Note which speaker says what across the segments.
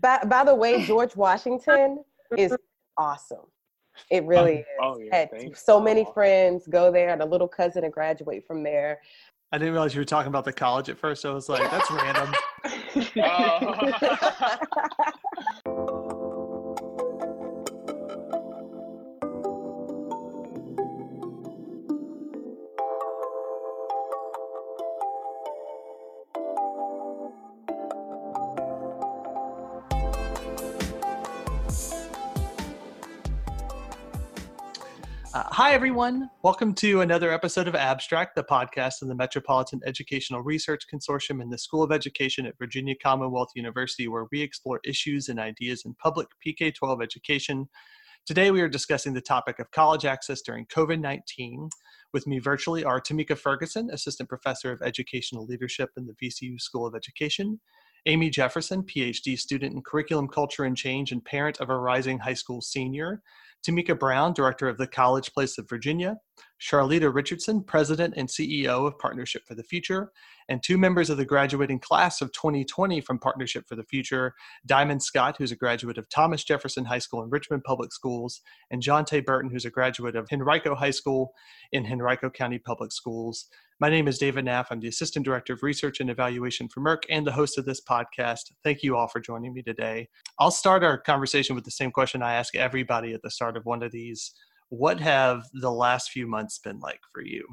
Speaker 1: By, by the way, George Washington is mm-hmm. awesome. It really
Speaker 2: Oh,
Speaker 1: is.
Speaker 2: Oh, yeah,
Speaker 1: Had
Speaker 2: thanks.
Speaker 1: so many friends go there, and a little cousin and graduate from there.
Speaker 3: I didn't realize you were talking about the college at first. So I was like, that's random.
Speaker 2: Oh.
Speaker 3: hi, everyone. Welcome to another episode of Abstract, the podcast of the Metropolitan Educational Research Consortium and the School of Education at Virginia Commonwealth University, where we explore issues and ideas in public PK 12 education. Today, we are discussing the topic of college access during COVID 19. With me virtually are Tamika Ferguson, Assistant Professor of Educational Leadership in the VCU School of Education, Amy Jefferson, PhD student in Curriculum Culture and Change and parent of a rising high school senior, Tamika Brown, Director of the College Place of Virginia, Charlita Richardson, President and CEO of Partnership for the Future, and two members of the graduating class of 2020 from Partnership for the Future, Diamond Scott, who's a graduate of Thomas Jefferson High School in Richmond Public Schools, and Jonte Burton, who's a graduate of Henrico High School in Henrico County Public Schools. My name is David Knapp. I'm the Assistant Director of Research and Evaluation for MERC and the host of this podcast. Thank you all for joining me today. I'll start our conversation with the same question I ask everybody at the start of one of these. What have the last few months been like for you?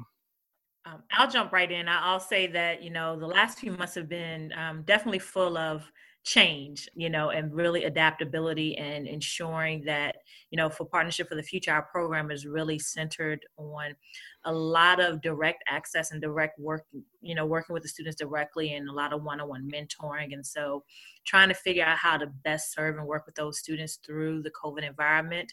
Speaker 4: Um, I'll jump right in. I'll say that, you know, the last few months have been um, definitely full of change, you know, and really adaptability and ensuring that, you know, for Partnership for the Future, our program is really centered on a lot of direct access and direct work, you know, working with the students directly and a lot of one on one mentoring. And so trying to figure out how to best serve and work with those students through the COVID environment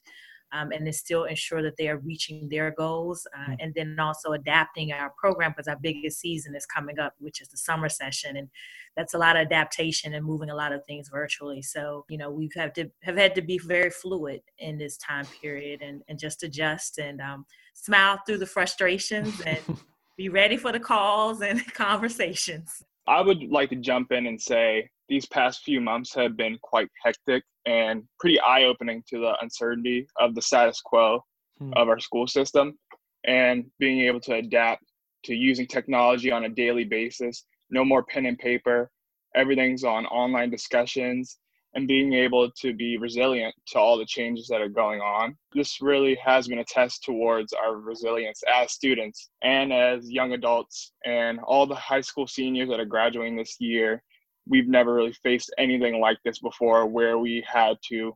Speaker 4: um, and then still ensure that they are reaching their goals uh, and then also adapting our program because our biggest season is coming up which is the summer session and that's a lot of adaptation and moving a lot of things virtually. So you know we've had to have had to be very fluid in this time period and, and just adjust and um, smile through the frustrations and be ready for the calls and conversations.
Speaker 2: I would like to jump in and say these past few months have been quite hectic and pretty eye opening to the uncertainty of the status quo
Speaker 3: Hmm.
Speaker 2: of our school system and being able to adapt to using technology on a daily basis. No more pen and paper, everything's on online discussions and being able to be resilient to all the changes that are going on. This really has been a test towards our resilience as students and as young adults and all the high school seniors that are graduating this year. We've never really faced anything like this before where we had to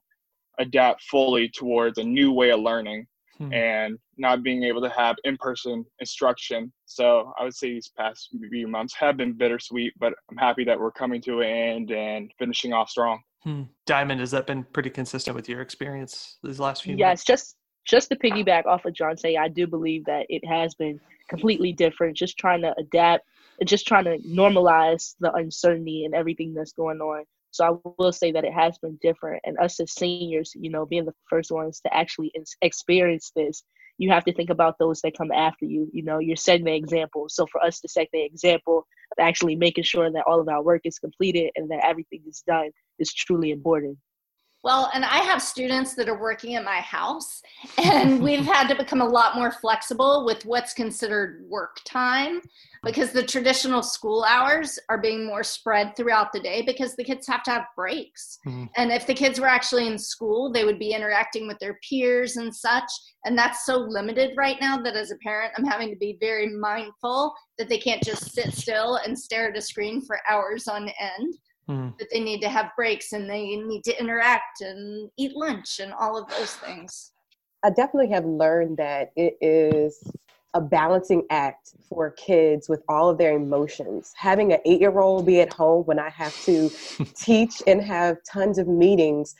Speaker 2: adapt fully towards a new way of learning
Speaker 3: Hmm.
Speaker 2: and not being able to have in-person instruction. So I would say these past few months have been bittersweet, but I'm happy that we're coming to an end and finishing off strong.
Speaker 3: Hmm. Diamond, has that been pretty consistent with your experience these last few
Speaker 5: yes,
Speaker 3: months?
Speaker 5: just just to piggyback off of John say, I do believe that it has been completely different. Just trying to adapt just trying to normalize the uncertainty and everything that's going on. So I will say that it has been different. And us as seniors, you know, being the first ones to actually experience this, you have to think about those that come after you. You know, you're setting the example. So for us to set the example of actually making sure that all of our work is completed and that everything is done is truly important.
Speaker 6: Well, and I have students that are working at my house, and we've had to become a lot more flexible with what's considered work time because the traditional school hours are being more spread throughout the day because the kids have to have breaks.
Speaker 3: Mhm.
Speaker 6: And if the kids were actually in school, they would be interacting with their peers and such. And that's so limited right now that as a parent, I'm having to be very mindful that they can't just sit still and stare at a screen for hours on end
Speaker 3: Hmm.
Speaker 6: that they need to have breaks and they need to interact and eat lunch and all of those things.
Speaker 1: I definitely have learned that it is a balancing act for kids with all of their emotions. Having an eight year old be at home when I have to teach and have tons of meetings,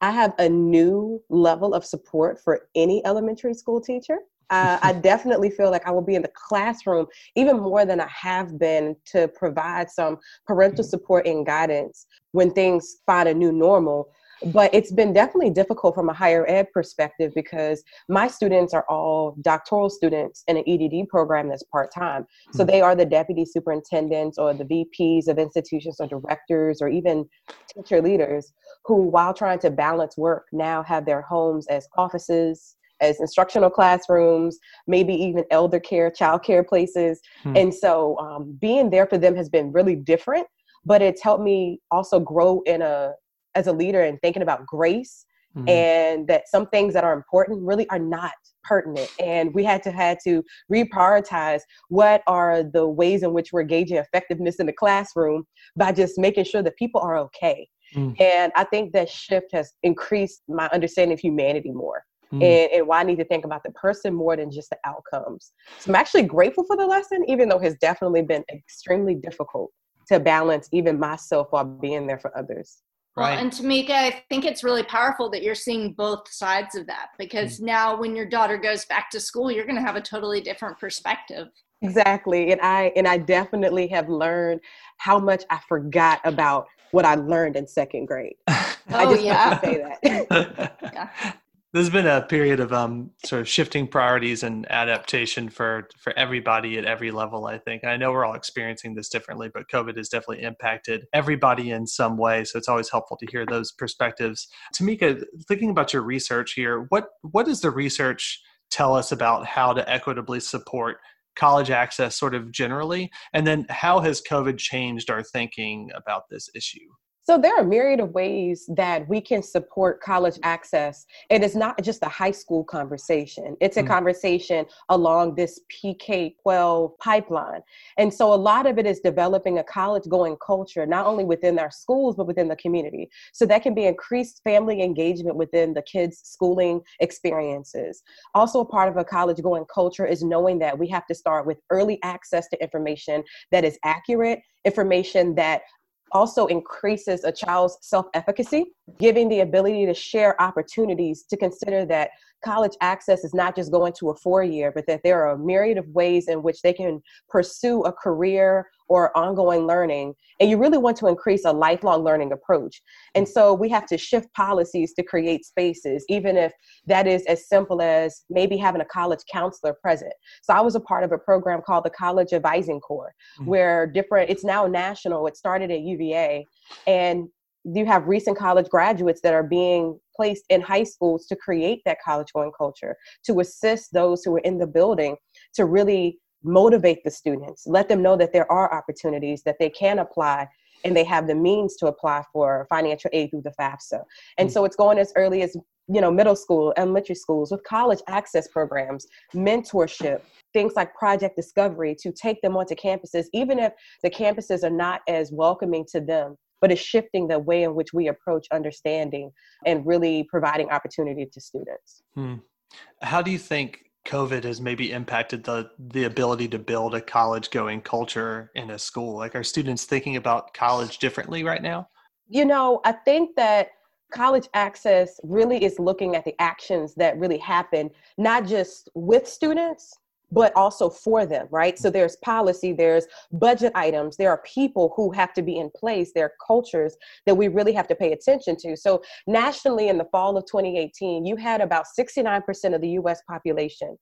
Speaker 1: I have a new level of support for any elementary school teacher. Uh, I definitely feel like I will be in the classroom even more than I have been to provide some parental support and guidance when things find a new normal. but it's been definitely difficult from a higher ed perspective because my students are all doctoral students in an EDD program that's part time. So
Speaker 3: Hmm.
Speaker 1: they are the deputy superintendents or the VPs of institutions or directors or even teacher leaders who, while trying to balance work, now have their homes as offices. As instructional classrooms, maybe even elder care, child care places.
Speaker 3: Hmm.
Speaker 1: And so um, being there for them has been really different, but it's helped me also grow in a as a leader and thinking about grace
Speaker 3: Mhm.
Speaker 1: and that some things that are important really are not pertinent and we had to had to reprioritize what are the ways in which we're gauging effectiveness in the classroom by just making sure that people are okay
Speaker 3: Mm.
Speaker 1: and i think that shift has increased my understanding of humanity more
Speaker 3: Mm.
Speaker 1: and, and why I need to think about the person more than just the outcomes. So I'm actually grateful for the lesson, even though it's definitely been extremely difficult to balance even myself while being there for others.
Speaker 6: Well,
Speaker 3: Right.
Speaker 6: and Tamika, I think it's really powerful that you're seeing both sides of that because now when your daughter goes back to school, you're going to have a totally different perspective.
Speaker 1: Exactly. And I and I definitely have learned how much I forgot about what I learned in second grade. I
Speaker 6: Oh,
Speaker 1: just
Speaker 6: yeah.
Speaker 1: have to say that.
Speaker 6: Yeah.
Speaker 3: There's been a period of um, sort of shifting priorities and adaptation for for everybody at every level. I think I know we're all experiencing this differently, but COVID has definitely impacted everybody in some way. So it's always helpful to hear those perspectives. Tamika, thinking about your research here, what what does the research tell us about how to equitably support college access, sort of generally, and then how has COVID changed our thinking about this issue?
Speaker 1: So there are a myriad of ways that we can support college access. It's not just a high school conversation. It's a
Speaker 3: Mm.
Speaker 1: conversation along this PK-12 pipeline. And so a lot of it is developing a college going culture, not only within our schools, but within the community. So that can be increased family engagement within the kids' schooling experiences. Also a part of a college going culture is knowing that we have to start with early access to information that is accurate, information that also increases a child's self efficacy, giving the ability to share opportunities to consider that college access is not just going to a four year, but that there are a myriad of ways in which they can pursue a career or ongoing learning. And you really want to increase a lifelong learning approach. And so we have to shift policies to create spaces, even if that is as simple as maybe having a college counselor present. So I was a part of a program called the College Advising Corps,
Speaker 3: Mhm.
Speaker 1: where different, it's now national, it started at UVA. And you have recent college graduates that are being placed in high schools to create that college going culture, to assist those who are in the building to really motivate the students, let them know that there are opportunities that they can apply and they have the means to apply for financial aid through the FAFSA. And
Speaker 3: Mm.
Speaker 1: so it's going as early as you know middle school, elementary schools with college access programs, mentorship, things like project discovery to take them onto campuses, even if the campuses are not as welcoming to them. But it's shifting the way in which we approach understanding and really providing opportunity to students.
Speaker 3: Hmm. How do you think COVID has maybe impacted the the ability to build a college going culture in a school? Like are students thinking about college differently right now?
Speaker 1: You know, I think that college access really is looking at the actions that really happen, not just with students, but also for them, right? So there's policy, there's budget items, there are people who have to be in place, there are cultures that we really have to pay attention to. So nationally, in the fall of 2018, you had about 69% of the US population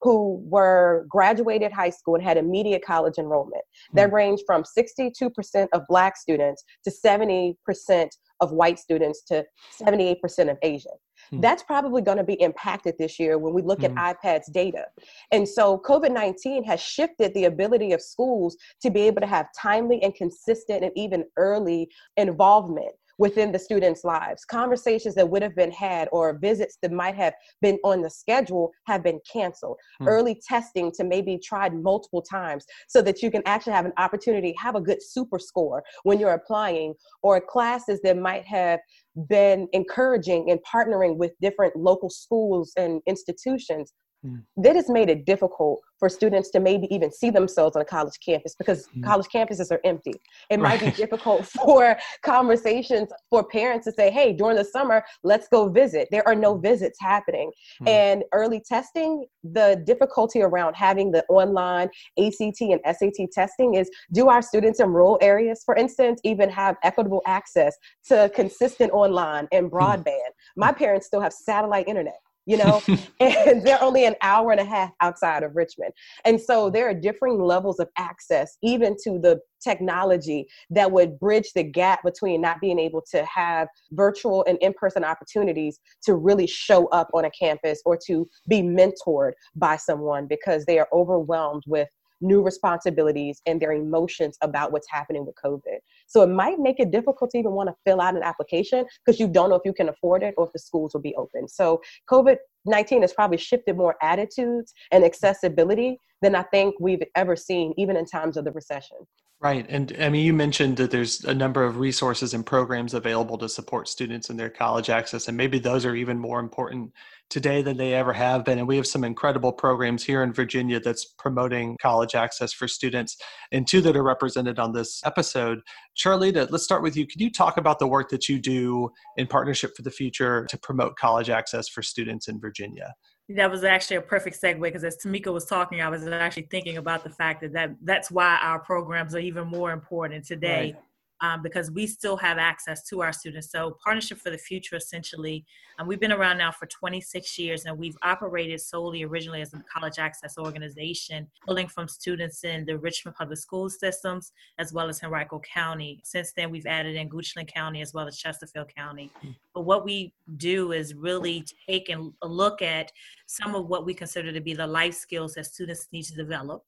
Speaker 1: who were graduated high school and had immediate college enrollment. Hmm. That ranged from 62% of black students to 70% of white students to 78% of Asian.
Speaker 3: Hmm.
Speaker 1: That's probably going to be impacted this year when we look
Speaker 3: Hmm.
Speaker 1: at IPEDS data. And so COVID 19 has shifted the ability of schools to be able to have timely and consistent and even early involvement within the students' lives. Conversations that would have been had or visits that might have been on the schedule have been canceled.
Speaker 3: Hmm.
Speaker 1: Early testing to maybe tried multiple times so that you can actually have an opportunity, have a good super score when you're applying, or classes that might have been encouraging and partnering with different local schools and institutions mm. that has made it difficult for students to maybe even see themselves on a college campus because mm. college campuses are empty. It right. might be difficult for conversations for parents to say, hey, during the summer, let's go visit. There are no mm. visits happening. Mm. And early testing, the difficulty around having the online ACT and SAT testing is do our students in rural areas, for instance, even have equitable access to consistent online and mm. broadband? My parents still have satellite internet you know, and they're only an hour and a half outside of Richmond. And so there are differing levels of access, even to the technology that would bridge the gap between not being able to have virtual and in person opportunities to really show up on a campus or to be mentored by someone because they are overwhelmed with new responsibilities and their emotions about what's happening with COVID. So it might make it difficult to even want to fill out an application because you don't know if you can afford it or if the schools will be open. So COVID 19 has probably shifted more attitudes and accessibility than I think we've ever seen, even in times of the recession.
Speaker 3: Right. And I mean, you mentioned that there's a number of resources and programs available to support students in their college access, and maybe those are even more important today than they ever have been. And we have some incredible programs here in Virginia that's promoting college access for students, and two that are represented on this episode. Charlita, let's start with you. Could you talk about the work that you do in Partnership for the Future to promote college access for students in Virginia?
Speaker 4: That was actually a perfect segue because as Tamika was talking, I was actually thinking about the fact that, that that's why our programs are even more important today. Right um, because we still have access to our students. So, Partnership for the Future essentially, um, we've been around now for 26 years and we've operated solely originally as a college access organization, pulling from students in the Richmond public school systems as well as Henrico County. Since then, we've added in Goochland County as well as Chesterfield County. But what we do is really take and look at some of what we consider to be the life skills that students need to develop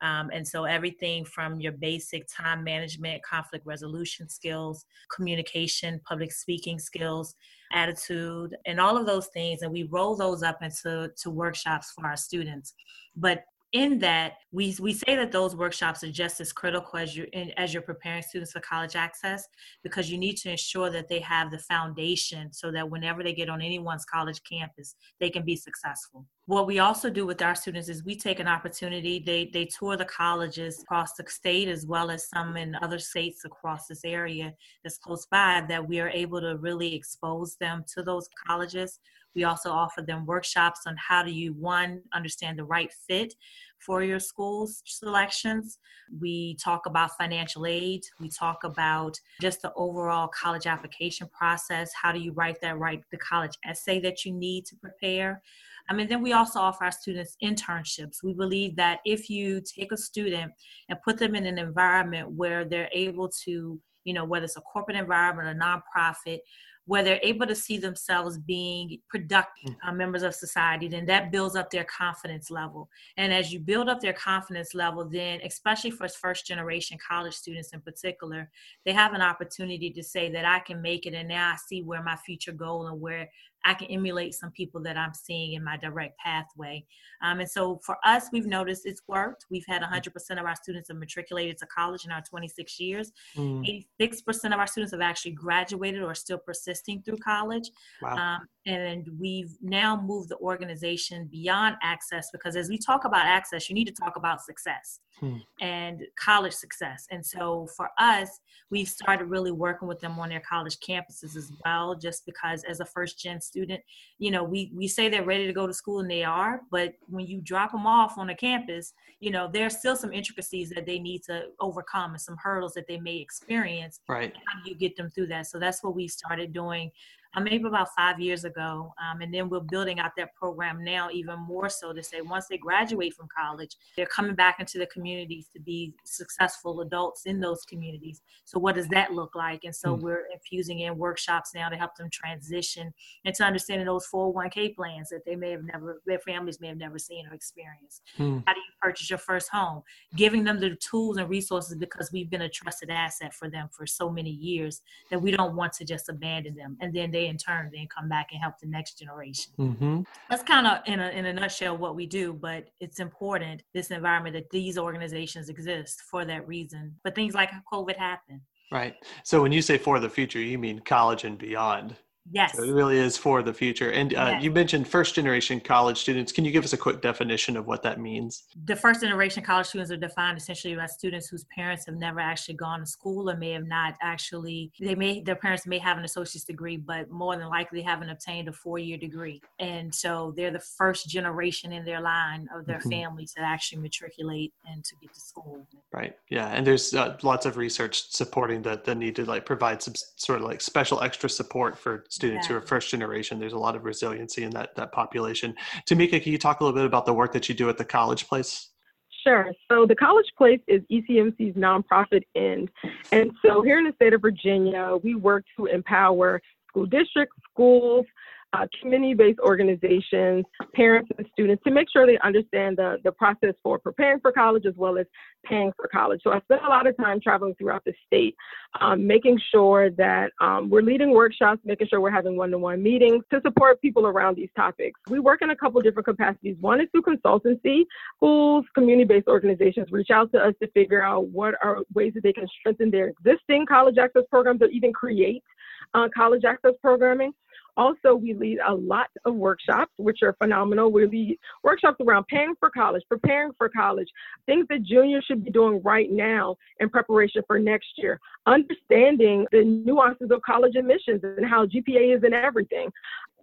Speaker 4: um, and so everything from your basic time management, conflict resolution skills, communication, public speaking skills, attitude, and all of those things. And we roll those up into to workshops for our students. But in that we we say that those workshops are just as critical as you as you're preparing students for college access because you need to ensure that they have the foundation so that whenever they get on anyone's college campus they can be successful. What we also do with our students is we take an opportunity they they tour the colleges across the state as well as some in other states across this area that's close by that we are able to really expose them to those colleges we also offer them workshops on how do you, one, understand the right fit for your school's selections. We talk about financial aid. We talk about just the overall college application process. How do you write that right, the college essay that you need to prepare? I mean, then we also offer our students internships. We believe that if you take a student and put them in an environment where they're able to, you know, whether it's a corporate environment or nonprofit, where they're able to see themselves being productive uh, members of society, then that builds up their confidence level. And as you build up their confidence level, then, especially for first generation college students in particular, they have an opportunity to say that I can make it and now I see where my future goal and where I can emulate some people that I'm seeing in my direct pathway. Um, and so for us, we've noticed it's worked. We've had 100% of our students have matriculated to college in our 26 years. Mm. 86% of our students have actually graduated or still persisting through college. Wow. Um, and we've now moved the organization beyond access because as we talk about access, you need to talk about success hmm. and college success. And so for us, we've started really working with them on their college campuses as well, just because as a first gen student, you know, we, we say they're ready to go to school and they are, but when you drop them off on a campus, you know, there's still some intricacies that they need to overcome and some hurdles that they may experience.
Speaker 3: Right.
Speaker 4: How do you get them through that? So that's what we started doing uh, maybe about five years ago. Um, and then we're building out that program now even more so to say once they graduate from college, they're coming back into the communities to be successful adults in those communities. So what does that look like? And so mm. we're infusing in workshops now to help them transition into understanding those 401k plans that they may have never, their families may have never seen or experienced. Mm. How do you purchase your first home? Giving them the tools and resources because we've been a trusted asset for them for so many years that we don't want to just abandon them. And then they in turn then come back and help the next generation. Mm-hmm. That's kind of in a, in a nutshell what we do, but it's important this environment that these organizations exist for that reason. But things like COVID happen.
Speaker 3: Right. So when you say for the future, you mean college and beyond.
Speaker 4: Yes.
Speaker 3: So it really is for the future. And uh, yes. you mentioned first generation college students. Can you give us a quick definition of what that means?
Speaker 4: The first generation college students are defined essentially as students whose parents have never actually gone to school or may have not actually, they may, their parents may have an associate's degree, but more than likely haven't obtained a four year degree. And so they're the first generation in their line of their mm-hmm. families that actually matriculate and to get to school.
Speaker 3: Right. Yeah. And there's uh, lots of research supporting the, the need to like provide some sort of like special extra support for students yeah. who are first generation. There's a lot of resiliency in that that population. Tamika, can you talk a little bit about the work that you do at the College Place?
Speaker 7: Sure. So the College Place is ECMC's nonprofit end. And so here in the state of Virginia, we work to empower school districts, schools, uh, community-based organizations, parents and students to make sure they understand the, the process for preparing for college as well as paying for college. So I spent a lot of time traveling throughout the state, um, making sure that um, we're leading workshops, making sure we're having one-to-one meetings to support people around these topics. We work in a couple different capacities. One is through consultancy. Schools, community-based organizations reach out to us to figure out what are ways that they can strengthen their existing college access programs or even create uh, college access programming. Also, we lead a lot of workshops, which are phenomenal. We lead workshops around paying for college, preparing for college, things that juniors should be doing right now in preparation for next year, understanding the nuances of college admissions and how GPA is in everything.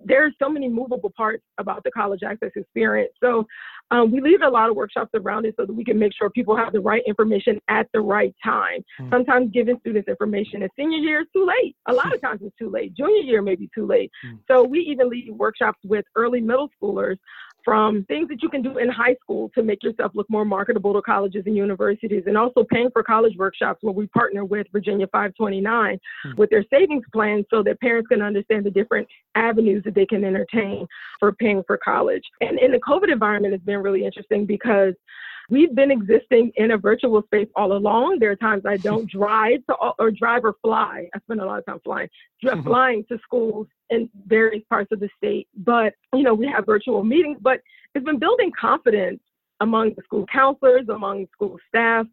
Speaker 7: There's so many movable parts about the college access experience. So um, we lead a lot of workshops around it so that we can make sure people have the right information at the right time. Mm-hmm. Sometimes giving students information in senior year is too late. A lot of times it's too late. Junior year may be too late. Mm-hmm. So we even lead workshops with early middle schoolers from things that you can do in high school to make yourself look more marketable to colleges and universities, and also paying for college workshops where we partner with Virginia 529 mm-hmm. with their savings plan so that parents can understand the different avenues that they can entertain for paying for college. And in the COVID environment, it's been really interesting because We've been existing in a virtual space all along. There are times I don't drive to or drive or fly. I spend a lot of time flying, mm-hmm. flying to schools in various parts of the state. But you know, we have virtual meetings. But it's been building confidence among the school counselors, among school staff,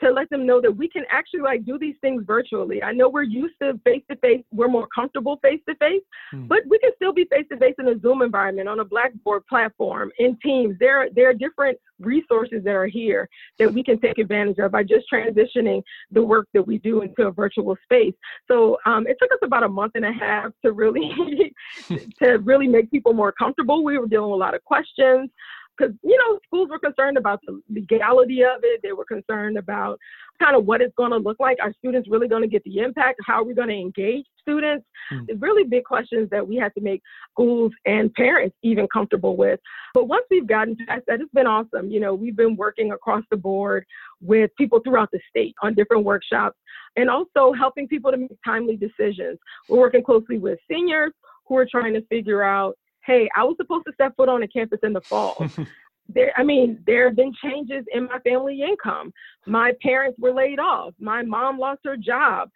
Speaker 7: to let them know that we can actually like do these things virtually. I know we're used to face to face, we're more comfortable face to face, but we can still be face to face in a Zoom environment, on a Blackboard platform, in Teams. There, there are different resources that are here that we can take advantage of by just transitioning the work that we do into a virtual space. So um, it took us about a month and a half to really to really make people more comfortable. We were dealing with a lot of questions because you know schools were concerned about the legality of it. They were concerned about kind of what it's going to look like. Are students really going to get the impact? How are we going to engage students? Mm. it's really big questions that we had to make schools and parents even comfortable with. But once we've gotten past that it's been awesome. You know we've been working across the board with people throughout the state on different workshops and also helping people to make timely decisions. We're working closely with seniors who are trying to figure out hey, I was supposed to step foot on a campus in the fall. there, I mean, there have been changes in my family income. My parents were laid off. My mom lost her job.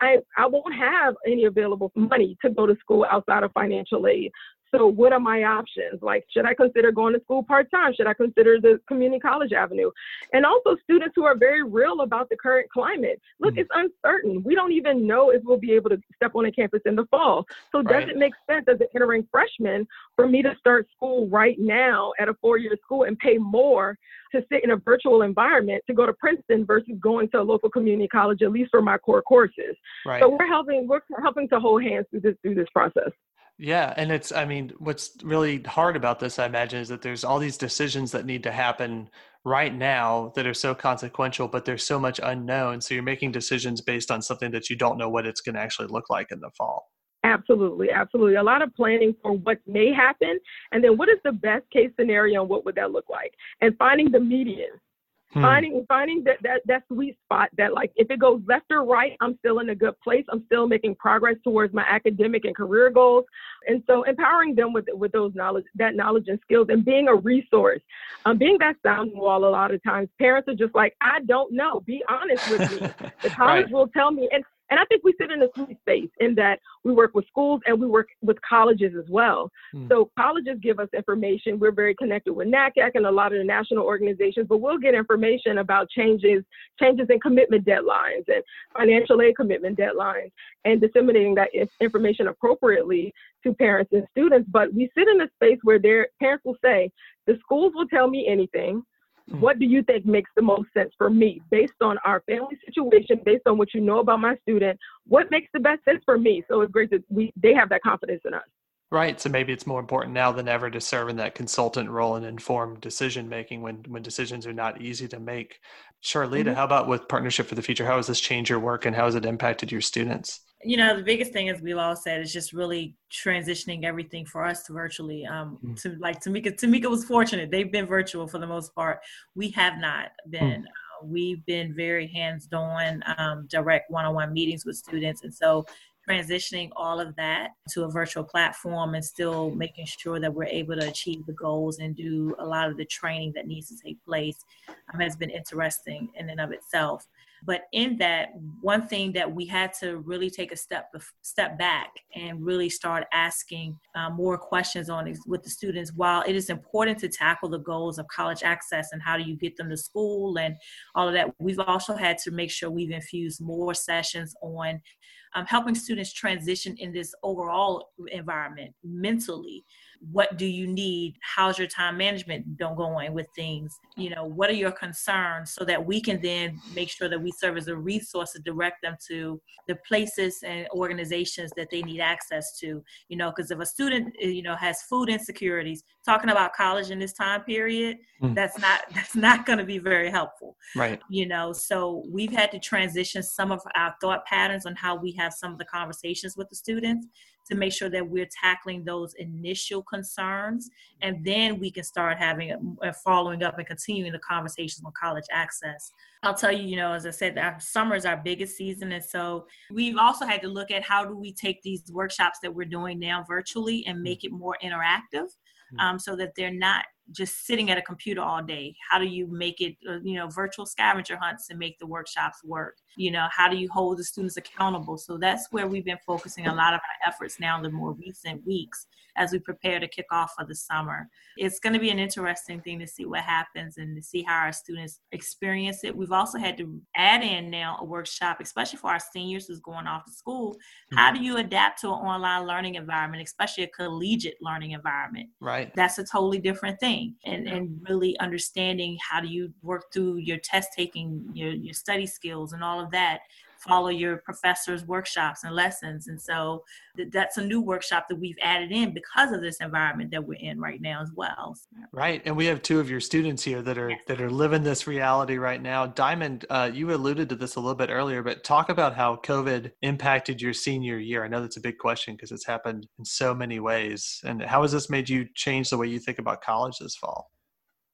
Speaker 7: I, I won't have any available money to go to school outside of financial aid. So what are my options? Like, should I consider going to school part time? Should I consider the community college avenue? And also students who are very real about the current climate. Look, mm-hmm. it's uncertain. We don't even know if we'll be able to step on a campus in the fall. So right. does it make sense as an entering freshman for me to start school right now at a four-year school and pay more to sit in a virtual environment to go to Princeton versus going to a local community college, at least for my core courses. Right. So we're helping we're helping to hold hands through this through this process.
Speaker 3: Yeah, and it's I mean, what's really hard about this, I imagine, is that there's all these decisions that need to happen right now that are so consequential, but there's so much unknown. So you're making decisions based on something that you don't know what it's going to actually look like in the fall.
Speaker 7: Absolutely, absolutely. A lot of planning for what may happen, and then what is the best case scenario and what would that look like, and finding the median. Hmm. Finding finding that, that that sweet spot that like if it goes left or right, I'm still in a good place. I'm still making progress towards my academic and career goals. And so empowering them with with those knowledge, that knowledge and skills and being a resource. Um, being that sounding wall a lot of times, parents are just like, I don't know. Be honest with me. The college right. will tell me. And And I think we sit in a sweet space in that we work with schools and we work with colleges as well. Mm. So colleges give us information. We're very connected with NACAC and a lot of the national organizations, but we'll get information about changes, changes in commitment deadlines and financial aid commitment deadlines and disseminating that information appropriately to parents and students. But we sit in a space where their parents will say, the schools will tell me anything. Hmm. What do you think makes the most sense for me based on our family situation, based on what you know about my student? What makes the best sense for me? So it's great that we they have that confidence in us.
Speaker 3: Right. So maybe it's more important now than ever to serve in that consultant role and inform decision making when when decisions are not easy to make. Charlita, mm-hmm. how about with Partnership for the Future? How has this changed your work and how has it impacted your students?
Speaker 4: You know the biggest thing as we've all said is just really transitioning everything for us to virtually um mm. to like tamika tamika was fortunate they've been virtual for the most part we have not been mm. uh, we've been very hands-on um, direct one-on-one meetings with students and so transitioning all of that to a virtual platform and still making sure that we're able to achieve the goals and do a lot of the training that needs to take place um, has been interesting in and of itself but in that, one thing that we had to really take a step step back and really start asking uh, more questions on with the students. While it is important to tackle the goals of college access and how do you get them to school and all of that, we've also had to make sure we've infused more sessions on um, helping students transition in this overall environment mentally what do you need? How's your time management don't going with things? You know what are your concerns? So that we can then make sure that we serve as a resource to direct them to the places and organizations that they need access to. You know because if a student eh, you know has food insecurities talking about college in this time period mm. that's not that's not going to be very helpful.
Speaker 3: Right.
Speaker 4: You know so we've had to transition some of our thought patterns on how we have some of the conversations with the students to make sure that we're tackling those initial concerns and then we can start having a, following up and continuing the conversations on college access. I'll tell you you know as i said our summer is our biggest season and so we've also had to look at how do we take these workshops that we're doing now virtually and make it more interactive hmm. um, so that they're not just sitting at a computer all day. How do you make it uh, you know virtual scavenger hunts and make the workshops work? You know how do you hold the students accountable? So that's where we've been focusing a lot of our efforts now in the more recent weeks as we prepare to kick off for the summer. It's going to be an interesting thing to see what happens and to see how our students experience it. We've also had to add in now a workshop especially for our seniors who's going off to school. Mm-hmm. how do you adapt to an online learning environment especially a collegiate learning environment?
Speaker 3: Right.
Speaker 4: That's a totally different thing and and really understanding how do you work through your test taking your, your study skills and all of that follow your professor's workshops and lessons. And so th- that's a new workshop that we've added in because of this environment that we're in right now as well.
Speaker 3: Right. And we have two of your students here that are yes. that are living this reality right now. Diamond, uh, you alluded to this a little bit earlier, but talk about how COVID impacted your senior year. I know that's a big question because it's happened in so many ways. And how has this made you change the way you think about college this fall?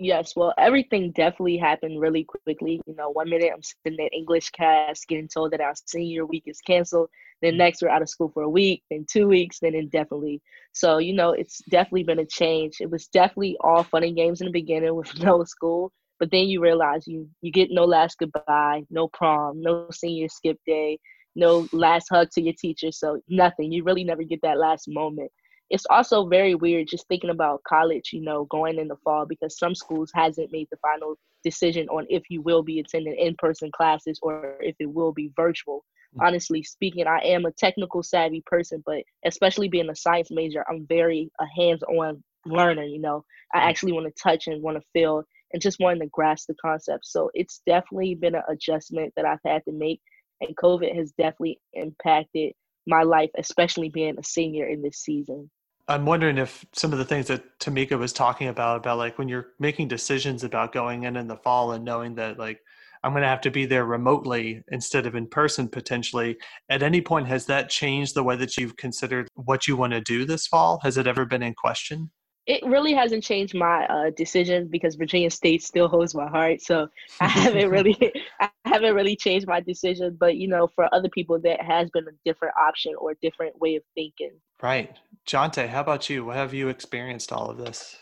Speaker 5: Yes, well, everything definitely happened really quickly. You know, one minute I'm sitting at English class getting told that our senior week is canceled. Then mm-hmm. next we're out of school for a week, then two weeks, then indefinitely. So, you know, it's definitely been a change. It was definitely all fun and games in the beginning with no school. But then you realize you you get no last goodbye, no prom, no senior skip day, no last hug to your teacher. So nothing. You really never get that last moment it's also very weird just thinking about college, you know, going in the fall because some schools hasn't made the final decision on if you will be attending in-person classes or if it will be virtual. Mm-hmm. Honestly speaking, I am a technical savvy person, but especially being a science major, I'm very a hands-on learner, you know. I mm. actually want to touch and want to feel and just wanting to grasp the concept. So it's definitely been an adjustment that I've had to make and COVID has definitely impacted my life, especially being a senior in this season.
Speaker 3: I'm wondering if some of the things that Tamika was talking about, about like when you're making decisions about going in in the fall and knowing that like I'm going to have to be there remotely instead of in person potentially. At any point, has that changed the way that you've considered what you want to do this fall? Has it ever been in question?
Speaker 5: It really hasn't changed my uh, decision because Virginia State still holds my heart. So I haven't really, I haven't really changed my decision. But you know, for other people, that has been a different option or a different way of thinking.
Speaker 3: Right. Jonte, how about you? What have you experienced all of this?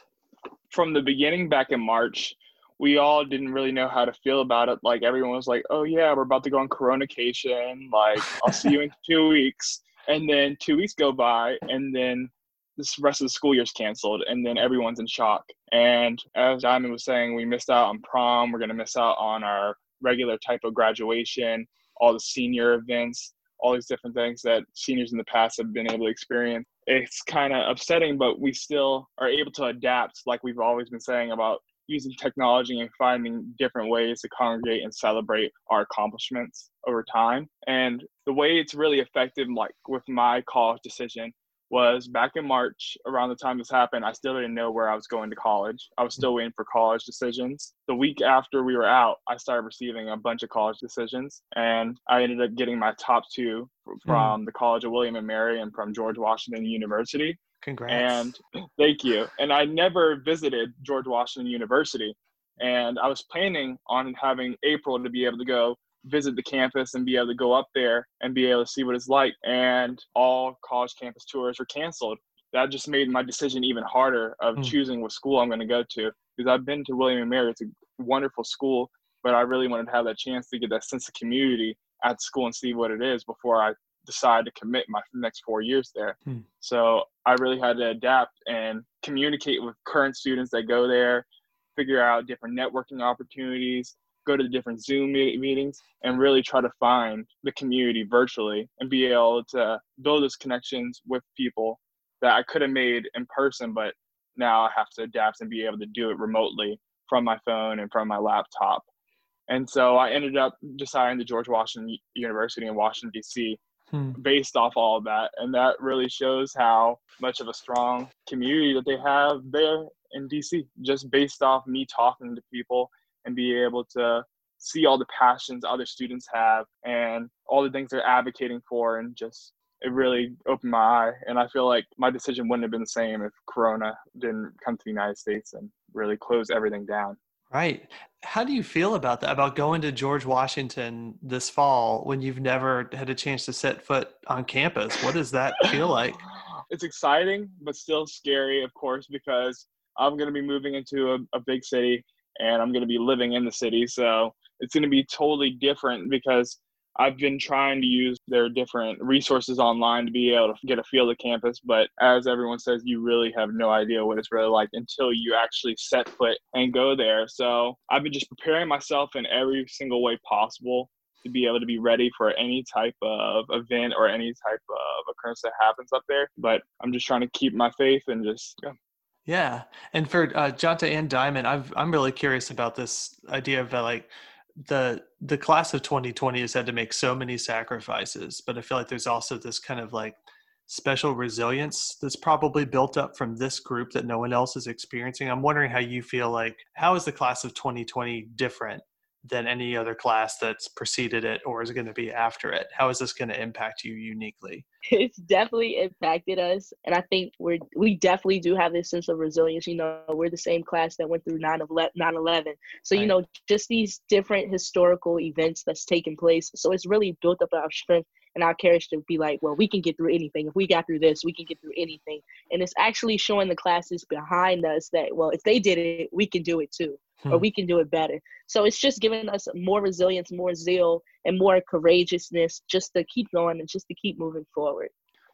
Speaker 2: From the beginning back in March, we all didn't really know how to feel about it. Like everyone was like, "Oh yeah, we're about to go on coronation. Like I'll see you in two weeks." And then two weeks go by, and then this rest of the school year's canceled, and then everyone's in shock. And as Diamond was saying, we missed out on prom. We're gonna miss out on our regular type of graduation, all the senior events, all these different things that seniors in the past have been able to experience. It's kind of upsetting, but we still are able to adapt, like we've always been saying about using technology and finding different ways to congregate and celebrate our accomplishments over time. And the way it's really effective, like with my college decision, was back in March, around the time this happened, I still didn't know where I was going to college. I was still waiting for college decisions. The week after we were out, I started receiving a bunch of college decisions, and I ended up getting my top two hmm. from mm. the College of William and Mary and from George Washington University.
Speaker 3: Congrats.
Speaker 2: And thank you. And I never visited George Washington University. And I was planning on having April to be able to go visit the campus and be able to go up there and be able to see what it's like. And all college campus tours were canceled. That just made my decision even harder of mm. choosing what school I'm going to go to because I've been to William and Mary. It's a wonderful school, but I really wanted to have that chance to get that sense of community at school and see what it is before I decide to commit my next four years there. Hmm. So I really had to adapt and communicate with current students that go there, figure out different networking opportunities, go to the different Zoom meetings, and really try to find the community virtually and be able to build those connections with people that I could have made in person, but now I have to adapt and be able to do it remotely from my phone and from my laptop. And so I ended up deciding to George Washington University in Washington, D.C hmm. based off all of that. And that really shows how much of a strong community that they have there in DC, just based off me talking to people and be able to see all the passions other students have and all the things they're advocating for and just it really opened my eye and i feel like my decision wouldn't have been the same if corona didn't come to the united states and really close everything down
Speaker 3: Right. How do you feel about that? About going to George Washington this fall when you've never had a chance to set foot on campus? What does that feel like?
Speaker 2: It's exciting, but still scary, of course, because I'm going to be moving into a, a big city and I'm going to be living in the city. So it's going to be totally different because I've been trying to use their different resources online to be able to get a feel of campus, but as everyone says, you really have no idea what it's really like until you actually set foot and go there. So I've been just preparing myself in every single way possible to be able to be ready for any type of event or any type of occurrence that happens up there. But I'm just trying to keep my faith and just yeah.
Speaker 3: And for uh, Jonte and Diamond, I've, I'm really curious about this idea of uh, like the the class of 2020 has had to make so many sacrifices but i feel like there's also this kind of like special resilience that's probably built up from this group that no one else is experiencing i'm wondering how you feel like how is the class of 2020 different than any other class that's preceded it or is going to be after it. How is this going to impact you uniquely?
Speaker 5: It's definitely impacted us and i think we're we definitely do have this sense of resilience. You know we're the same class that went through 9-11 so you know just these different historical events that's taken place. So it's really built up our strength and our courage to be like well we can get through anything if we got through this we can get through anything and it's actually showing the classes behind us that well if they did it we can do it too hmm. or we can do it better. So it's just giving us more resilience, more zeal, and more courageousness just to keep going and just to keep moving forward.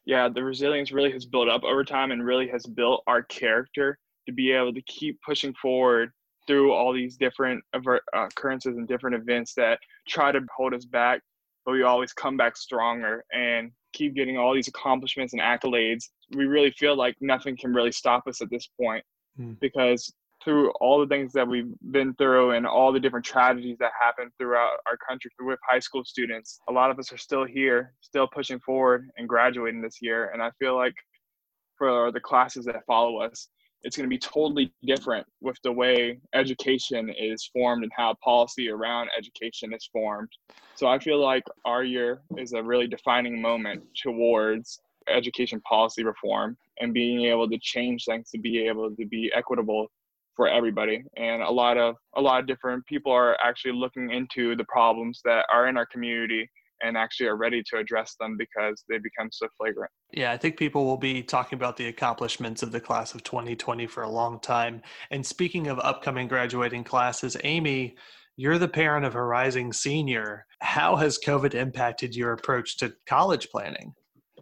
Speaker 2: Yeah, the resilience really has built up over time and really has built our character to be able to keep pushing forward through all these different occurrences and different events that try to hold us back, but we always come back stronger and keep getting all these accomplishments and accolades. We really feel like nothing can really stop us at this point hmm. because through all the things that we've been through and all the different tragedies that happen throughout our country with high school students, a lot of us are still here, still pushing forward and graduating this year. And I feel like for the classes that follow us, it's going to be totally different with the way education is formed and how policy around education is formed. So I feel like our year is a really defining moment towards education policy reform and being able to change things to be able to be equitable for everybody and a lot of a lot of different people are actually looking into the problems that are in our community and actually are ready to address them because they become so flagrant.
Speaker 3: Yeah, I think people will be talking about the accomplishments of the class of 2020 for a long time. And speaking of upcoming graduating classes, Amy, you're the parent of a rising senior. How has COVID impacted your approach to college planning?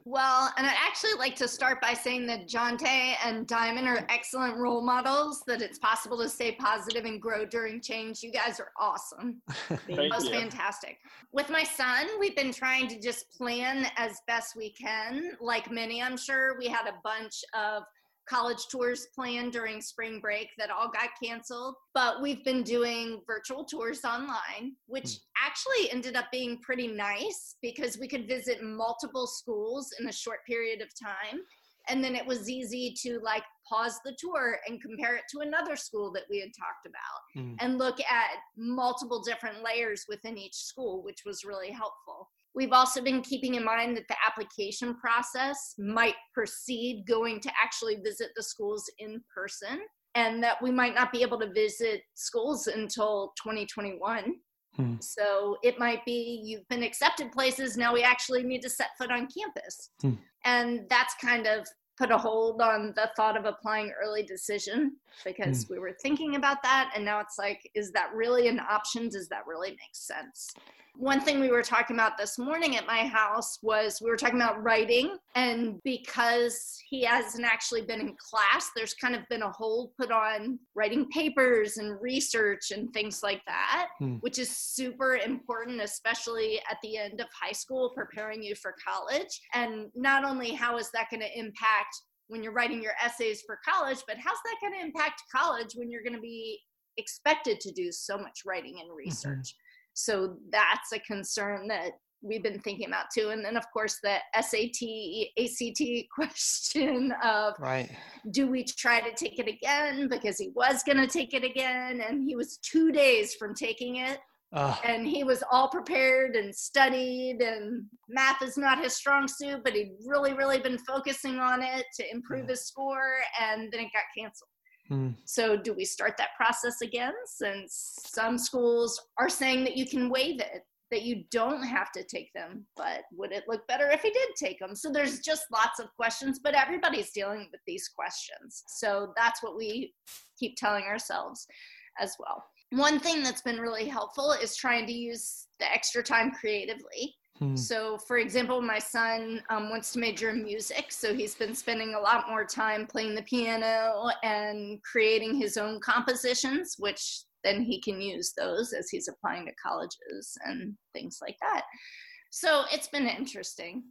Speaker 6: Well, and I'd actually like to start by saying that Jonte and Diamond are excellent role models, that it's possible to stay positive and grow during change. You guys are awesome. that was fantastic. With my son, we've been trying to just plan as best we can. Like many, I'm sure, we had a bunch of college tours planned during spring break that all got canceled. But we've been doing virtual tours online, which mm. actually ended up being pretty nice because we could visit multiple schools in a short period of time. And then it was easy to like pause the tour and compare it to another school that we had talked about mm. and look at multiple different layers within each school, which was really helpful. We've also been keeping in mind that the application process might proceed going to actually visit the schools in person and that we might not be able to visit schools until 2021. Hmm. So it might be you've been accepted places, now we actually need to set foot on campus. Hmm. And that's kind of put a hold on the thought of applying early decision because hmm. we were thinking about that. And now it's like, is that really an option? Does that really make sense? One thing we were talking about this morning at my house was we were talking about writing. And because he hasn't actually been in class, there's kind of been a hold put on writing papers and research and things like that, hmm. which is super important, especially at the end of high school, preparing you for college. And not only how is that going to impact when you're writing your essays for college, but how's that going to impact college when you're going to be expected to do so much writing and mm-hmm. research? Mm-hmm. So that's a concern that we've been thinking about too. And then, of course, the SAT, ACT question of
Speaker 3: right.
Speaker 6: do we try to take it again? Because he was going to take it again, and he was two days from taking it. Uh, and he was all prepared and studied, and math is not his strong suit, but he'd really, really been focusing on it to improve his score, and then it got canceled. Hmm. So, do we start that process again? Since some schools are saying that you can waive it, that you don't have to take them, but would it look better if he did take them? So, there's just lots of questions, but everybody's dealing with these questions. So, that's what we keep telling ourselves as well. One thing that's been really helpful is trying to use the extra time creatively. Hmm. So, for example, my son um, wants to major in music, so he's been spending a lot more time playing the piano and creating his own compositions, which then he can use those as he's applying to colleges and things like that. So, it's been interesting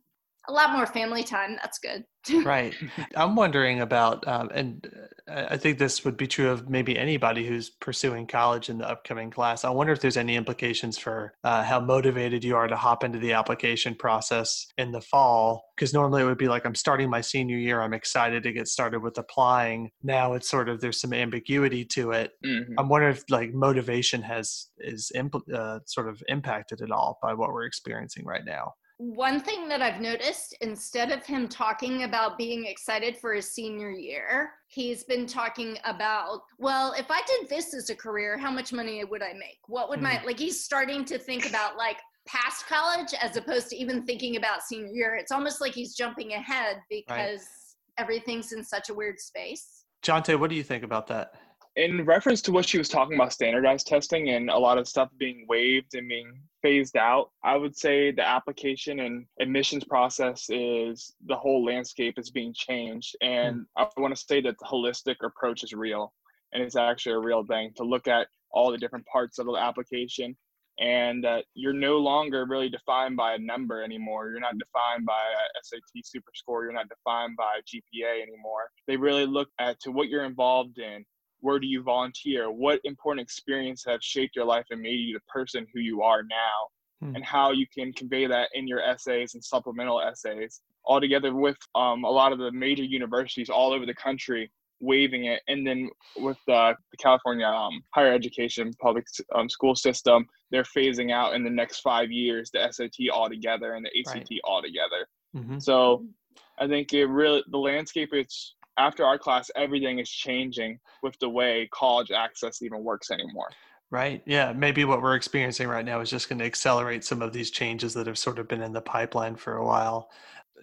Speaker 6: a lot more family time. That's good.
Speaker 3: right. I'm wondering about, um, and I think this would be true of maybe anybody who's pursuing college in the upcoming class. I wonder if there's any implications for uh, how motivated you are to hop into the application process in the fall. Because normally it would be like, I'm starting my senior year. I'm excited to get started with applying. Now it's sort of, there's some ambiguity to it. Mm-hmm. I'm wondering if like motivation has, is impl- uh, sort of impacted at all by what we're experiencing right now
Speaker 6: one thing that I've noticed instead of him talking about being excited for his senior year, he's been talking about, well, if I did this as a career, how much money would I make? What would my, mm. like, he's starting to think about like past college as opposed to even thinking about senior year. It's almost like he's jumping ahead because right. everything's in such a weird space.
Speaker 3: Jonte, what do you think about that?
Speaker 2: In reference to what she was talking about standardized testing and a lot of stuff being waived and being phased out i would say the application and admissions process is the whole landscape is being changed and mm. i want to say that the holistic approach is real and it's actually a real thing to look at all the different parts of the application and that you're no longer really defined by a number anymore. You're not defined by a SAT super score. You're not defined by GPA anymore. They really look at to what you're involved in, where do you volunteer what important experience have shaped your life and made you the person who you are now hmm. and how you can convey that in your essays and supplemental essays all together with um, a lot of the major universities all over the country waiving it and then with uh, the california um, higher education public um, school system they're phasing out in the next five years the sat altogether and the act right. altogether mm-hmm. so i think it really the landscape it's after our class, everything is changing with the way college access even works anymore.
Speaker 3: Right. Yeah. Maybe what we're experiencing right now is just going to accelerate some of these changes that have sort of been in the pipeline for a while.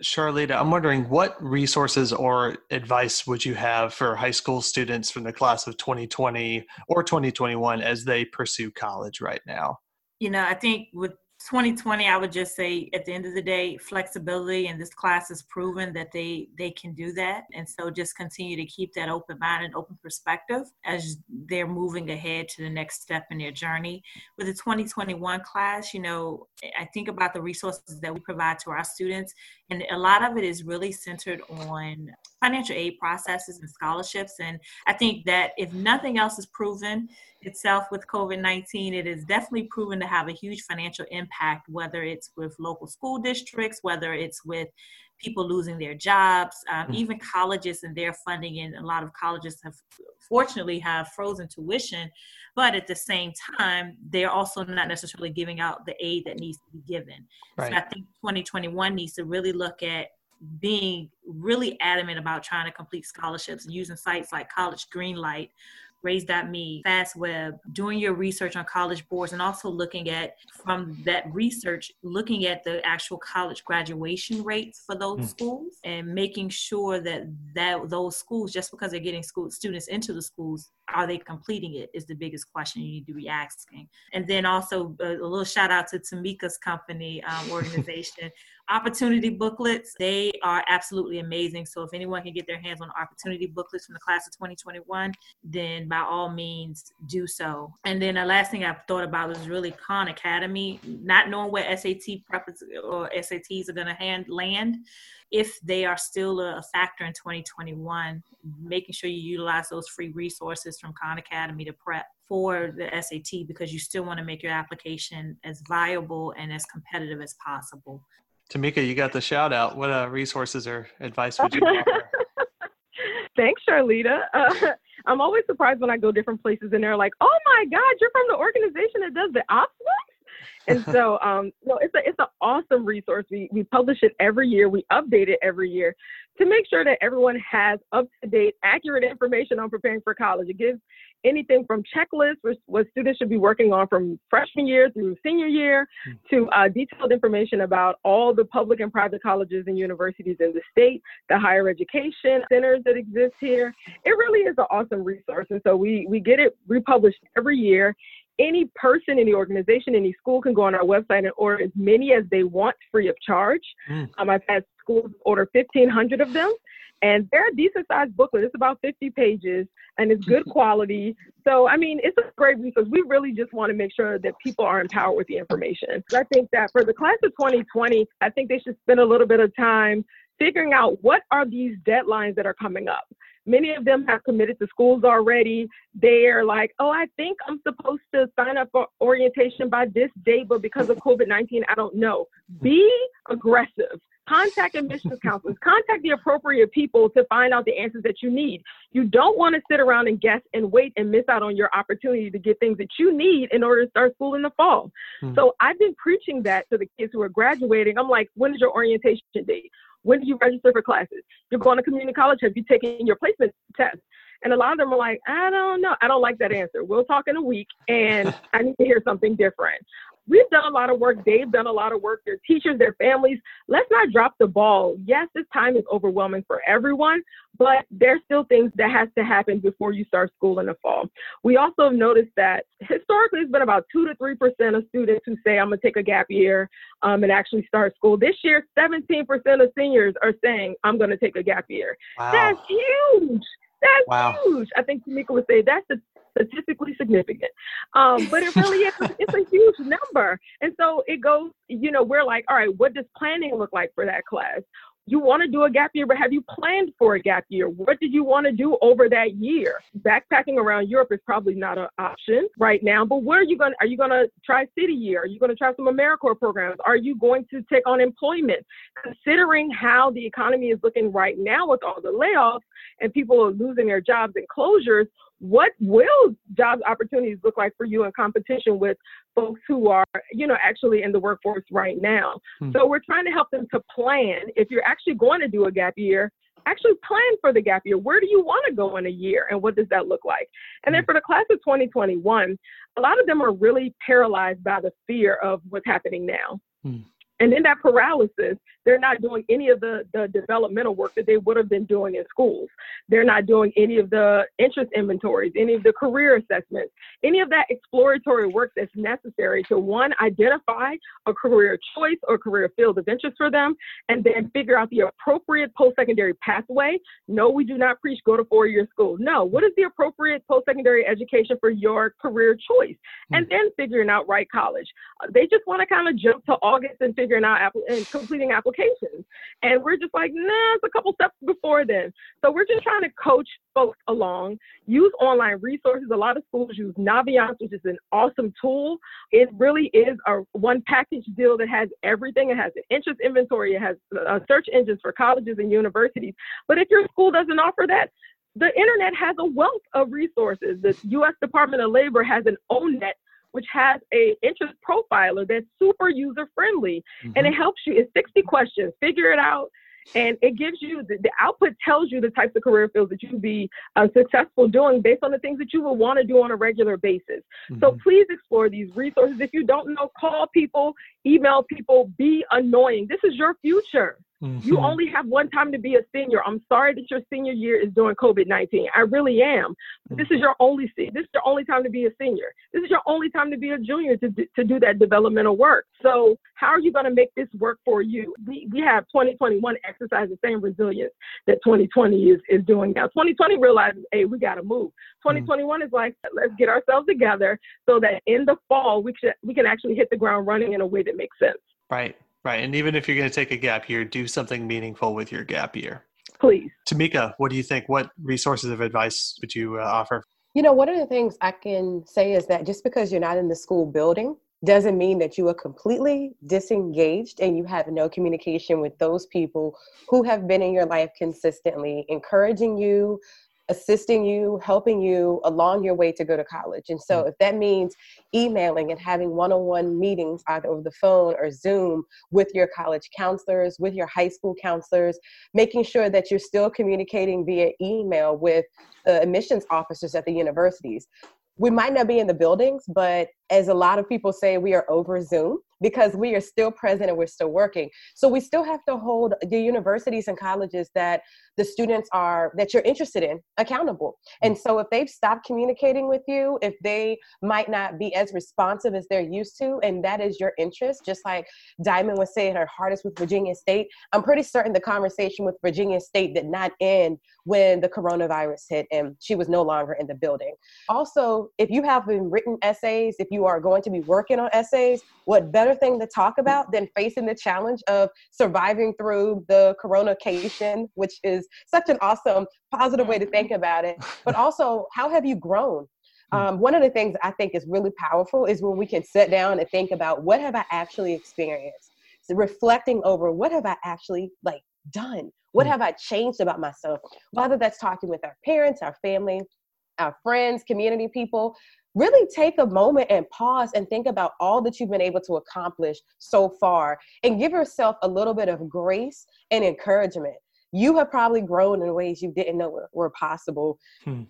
Speaker 3: Charlita, I'm wondering what resources or advice would you have for high school students from the class of 2020 or 2021 as they pursue college right now?
Speaker 4: You know, I think with 2020 i would just say at the end of the day flexibility and this class has proven that they they can do that. And so just continue to keep that open mind and open perspective as they're moving ahead to the next step in their journey. With the 2021 class you know i think about the resources that we provide to our students and a lot of it is really centered on financial aid processes and scholarships and i think that if nothing else is proven itself with COVID 19, it is definitely proven to have a huge financial impact, whether it's with local school districts, whether it's with people losing their jobs, um, mm-hmm. even colleges and their funding. And a lot of colleges have fortunately have frozen tuition, but at the same time, they're also not necessarily giving out the aid that needs to be given. Right. So I think 2021 needs to really look at being really adamant about trying to complete scholarships and using sites like College Greenlight raise.me, FastWeb, doing your research on college boards, and also looking at from that research, looking at the actual college graduation rates for those mm. schools and making sure that that those schools, just because they're getting school students into the schools, are they completing it is the biggest question you need to be asking. And then also a, a little shout out to Tamika's company um, organization opportunity booklets. They are absolutely amazing. So if anyone can get their hands on opportunity booklets from the class of 2021 then by all means do so. And then the last thing i've thought about is really khan academy. Not knowing where sat prep or sats are going to hand land if they are still a factor in 2021 making sure you utilize those free resources from khan academy to prep for the sat because you still want to make your application as viable and as competitive as possible
Speaker 3: Tamika, you got the shout out. What uh, resources or advice would you offer?
Speaker 7: Thanks, Charlita. Uh, I'm always surprised when I go different places and they're like, "Oh my God, you're from the organization that does the ops and so um, no, it's a it's an awesome resource. We we publish it every year. We update it every year to make sure that everyone has up to date, accurate information on preparing for college. It gives anything from checklists, which what students should be working on from freshman year through senior year, hmm. to uh, detailed information about all the public and private colleges and universities in the state, the higher education centers that exist here. It really is an awesome resource, and so we we get it republished every year any person in the organization, any school can go on our website and order as many as they want free of charge. Mm. Um, I've had schools order 1,500 of them. And they're a decent sized booklet. It's about 50 pages and it's good quality. So, I mean, it's a great resource. We really just want to make sure that people are empowered with the information. I think that for the class of 2020, I think they should spend a little bit of time figuring out what are these deadlines that are coming up. Many of them have committed to schools already. They're like, oh, I think I'm supposed to sign up for orientation by this date, but because of COVID 19, I don't know. Be aggressive. Contact admissions counselors, contact the appropriate people to find out the answers that you need. You don't want to sit around and guess and wait and miss out on your opportunity to get things that you need in order to start school in the fall. Hmm. So I've been preaching that to the kids who are graduating. I'm like, when is your orientation date? When do you register for classes? You're going to community college. Have you taken your placement test? And a lot of them are like, I don't know. I don't like that answer. We'll talk in a week and I need to hear something different we've done a lot of work. They've done a lot of work. Their teachers, their families. Let's not drop the ball. Yes, this time is overwhelming for everyone, but there's still things that has to happen before you start school in the fall. We also noticed that historically it's been about two to three percent of students who say I'm gonna take a gap year um, and actually start school. This year, 17% of seniors are saying I'm gonna take a gap year. Wow. That's huge. That's wow. huge. I think Tamika would say that's the statistically significant. Um, but it really is, it's a huge number. And so it goes, you know, we're like, all right, what does planning look like for that class? you want to do a gap year, but have you planned for a gap year? What did you want to do over that year? Backpacking around Europe is probably not an option right now, but where are you going? Are you going to try City Year? Are you going to try some AmeriCorps programs? Are you going to take on employment? Considering how the economy is looking right now with all the layoffs and people are losing their jobs and closures, what will job opportunities look like for you in competition with folks who are, you know, actually in the workforce right now? Hmm. So we're trying to help them to plan. If you're actually going to do a gap year, actually plan for the gap year. Where do you want to go in a year and what does that look like? And then mm. for the class of 2021, a lot of them are really paralyzed by the fear of what's happening now. Hmm. And in that paralysis, they're not doing any of the, the developmental work that they would have been doing in schools. They're not doing any of the interest inventories, any of the career assessments, any of that exploratory work that's necessary to one, identify a career choice or career field of interest for them, and then figure out the appropriate post secondary pathway. No, we do not preach go to four year school. No, what is the appropriate post secondary education for your career choice? And hmm. then figuring out right college. They just want to kind of jump to August and figuring out and completing applications. And we're just like, nah, it's a couple steps before then. So we're just trying to coach folks along, use online resources. A lot of schools use Naviance, which is an awesome tool. It really is a one package deal that has everything. It has an interest inventory, it has uh, search engines for colleges and universities. But if your school doesn't offer that, the internet has a wealth of resources. The U.S. Department of Labor has an ONET which has a interest profiler that's super user friendly mm-hmm. and it helps you. It's 60 questions. Figure it out. And it gives you the, the output tells you the types of career fields that you would be uh, successful doing based on the things that you will want to do on a regular basis. Mm-hmm. So please explore these resources. If you don't know, call people, email people, be annoying. This is your future. Mm-hmm. You only have one time to be a senior. I'm sorry that your senior year is during COVID 19. I really am. Mm-hmm. This is mm-hmm. your only this is your only time to be a senior. This is your only time to be a junior to to do that developmental work. So how are you going to make this work for you? We we have 2021 exercise the same resilience that 2020 is is doing now. 2020 realizes, hey, we got to move. 2021 mm-hmm. is like let's get ourselves together so that in the fall we can we can actually hit the ground running in a way that makes sense.
Speaker 3: Right. Right. And even if you're going to take a gap year, do something meaningful with your gap year.
Speaker 7: Please.
Speaker 3: Tamika, what do you think? What resources of advice would you uh, offer?
Speaker 1: You know, one of the things I can say is that just because you're not in the school building doesn't mean that you are completely disengaged and you have no communication with those people who have been in your life consistently, encouraging you, assisting you, helping you along your way to go to college. And so, mm. if that means emailing and having one on one meetings either over the phone or Zoom with your college counselors, with your high school counselors, making sure that you're still communicating via email with the admissions officers at the universities. We might not be in the buildings, but as a lot of people say, we are over Zoom because we are still present and we're still working. So we still have to hold the universities and colleges that the students are that you're interested in accountable. And so if they've stopped communicating with you, if they might not be as responsive as they're used to, and that is your interest, just like Diamond was saying her hardest with Virginia State, I'm pretty certain the conversation with Virginia State did not end when the coronavirus hit and she was no longer in the building. Also, if you have been written essays, if you are going to be working on essays, what better thing to talk about than facing the challenge of surviving through the coronacation, which is such an awesome, positive way to think mm-hmm. about it. But also, how have you grown? Hmm. Um, one of the things I think is really powerful is when we can sit down and think about what have I actually experienced. So reflecting over what have I actually like done? What hmm. have I changed about myself? Whether that's talking with our parents, our family, our friends, community people, really take a moment and pause and think about all that you've been able to accomplish so far and give yourself a little bit of grace and encouragement. You have probably grown in ways you didn't know were, possible. Hmm.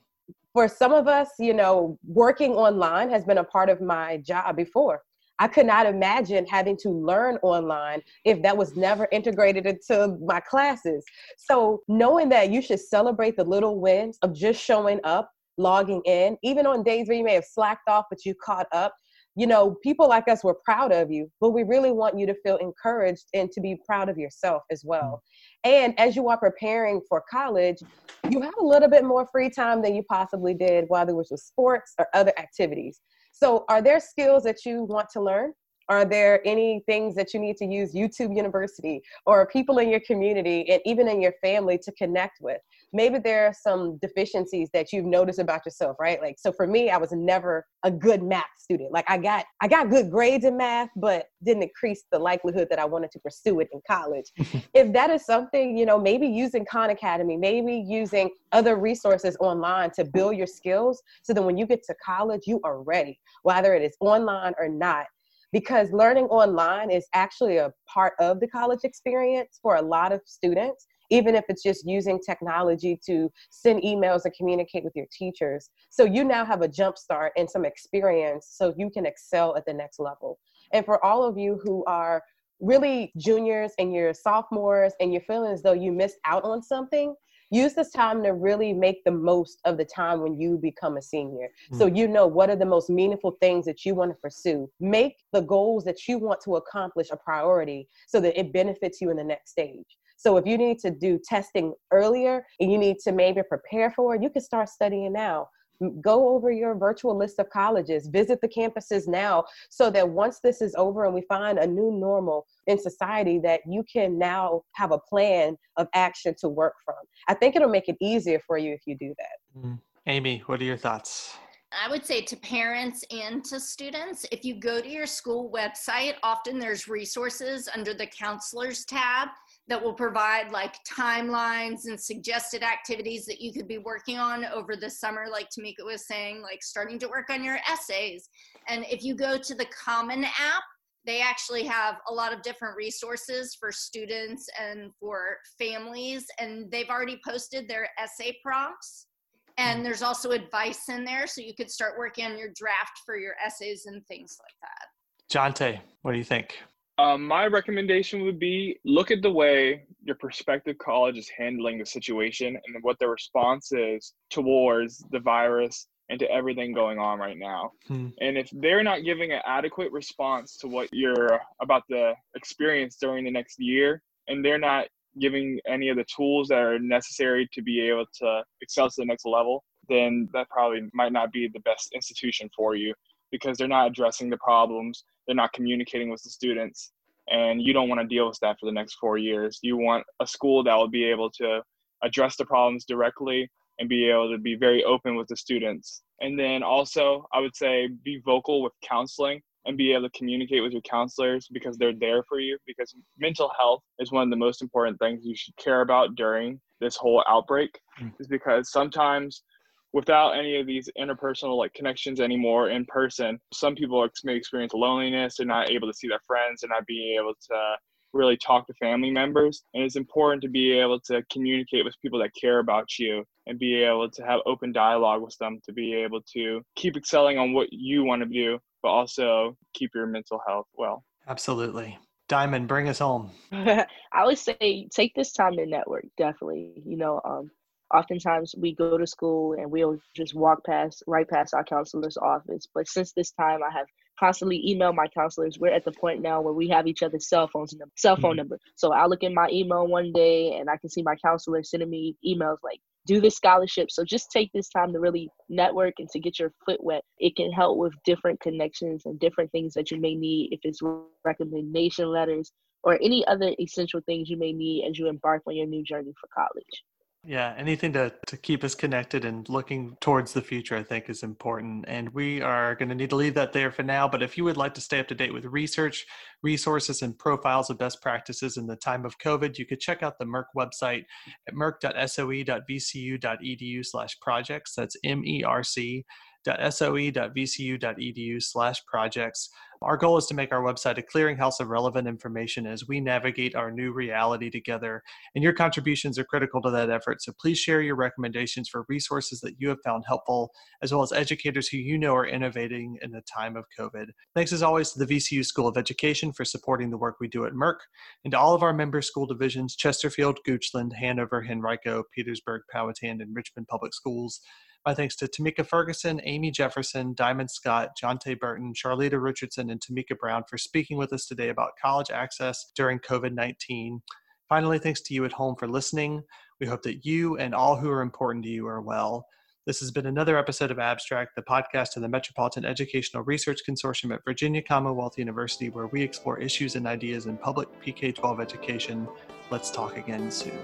Speaker 1: For some of us, you know, working online has been a part of my job before. I could not imagine having to learn online if that was never integrated into my classes. So, knowing that you should celebrate the little wins of just showing up logging in, even on days where you may have slacked off, but you caught up. You know, people like us, we're proud of you, but we really want you to feel encouraged and to be proud of yourself as well. And as you are preparing for college, you have a little bit more free time than you possibly did while there was with sports or other activities. So, are there skills that you want to learn? Are there any things that you need to use YouTube University or people in your community and even in your family to connect with? Maybe there are some deficiencies that you've noticed about yourself, right? Like, so for me, I was never a good math student. Like I got, I got good grades in math, but didn't increase the likelihood that I wanted to pursue it in college. if that is something, you know, maybe using Khan Academy, maybe using other resources online to build your skills so that when you get to college, you are ready, whether it is online or not because learning online is actually a part of the college experience for a lot of students even if it's just using technology to send emails and communicate with your teachers. So you now have a jump start and some experience so you can excel at the next level. And for all of you who are really juniors and you're sophomores and you're feeling as though you missed out on something, use this time to really make the most of the time when you become a senior. Mm. So you know what are the most meaningful things that you want to pursue. Make the goals that you want to accomplish a priority so that it benefits you in the next stage. So if you need to do testing earlier and you need to maybe prepare for it, you can start studying now go over your virtual list of colleges, visit the campuses now, so that once this is over and we find a new normal in society, that you can now have a plan of action to work from. I think it'll make it easier for you if you do that.
Speaker 3: Mm. Amy, what are your thoughts?
Speaker 6: I would say to parents and to students, if you go to your school website, often there's resources under the counselors tab that will provide like timelines and suggested activities that you could be working on over the summer, like Tamika was saying, like starting to work on your essays. And if you go to the Common app, they actually have a lot of different resources for students and for families, and they've already posted their essay prompts. And hmm. there's also advice in there, so you could start working on your draft for your essays and things like that.
Speaker 3: Jonte, what do you think?
Speaker 2: Um, my recommendation would be look at the way your prospective college is handling the situation and what their response is towards the virus and to everything going on right now. Hmm. And if they're not giving an adequate response to what you're about to experience during the next year, and they're not giving any of the tools that are necessary to be able to excel to the next level, then that probably might not be the best institution for you because they're not addressing the problems they're not communicating with the students and you don't want to deal with that for the next four years you want a school that will be able to address the problems directly and be able to be very open with the students and then also i would say be vocal with counseling and be able to communicate with your counselors because they're there for you because mental health is one of the most important things you should care about during this whole outbreak mm. is because sometimes without any of these interpersonal like connections anymore in person some people may experience loneliness they're not able to see their friends they're not being able to really talk to family members and it's important to be able to communicate with people that care about you and be able to have open dialogue with them to be able to keep excelling on what you want to do but also keep your mental health well.
Speaker 3: Absolutely. Diamond bring us home.
Speaker 5: I would say take this time to network definitely you know um, oftentimes we go to school and we'll just walk past right past our counselor's office. But since this time i have constantly emailed my counselors. We're at the point now where we have each other's cell phones cell phone mm-hmm. number. So i look in my email one day and i can see my counselor sending me emails like do this scholarship. So just take this time to really network and to get your foot wet. It can help with different connections and different things that you may need if it's recommendation letters or any other essential things you may need as you embark on your new journey for college
Speaker 3: yeah, anything to, to keep us connected and looking towards the future, I think, is important. And we are going to need to leave that there for now. But if you would like to stay up to date with research, resources, and profiles of best practices in the time of COVID, you could check out the MERC website at merc.soe.vcu.edu slash projects. That's M E R C soe.vcu.edu slash projects. Our goal is to make our website a clearinghouse of relevant information as we navigate our new reality together, and your contributions are critical to that effort. So please share your recommendations for resources that you have found helpful, as well as educators who you know are innovating in the time of COVID. Thanks as always to the VCU School of Education for supporting the work we do at MERC, and to all of our member school divisions Chesterfield, Goochland, Hanover, Henrico, Petersburg, Powhatan, and Richmond Public Schools. My thanks to Tamika Ferguson, Amy Jefferson, Diamond Scott, Jonte Burton, Charlita Richardson, and Tamika Brown for speaking with us today about college access during COVID 19. Finally, thanks to you at home for listening. We hope that you and all who are important to you are well. This has been another episode of Abstract, the podcast of the Metropolitan Educational Research Consortium at Virginia Commonwealth University, where we explore issues and ideas in public PK 12 education. Let's talk again soon.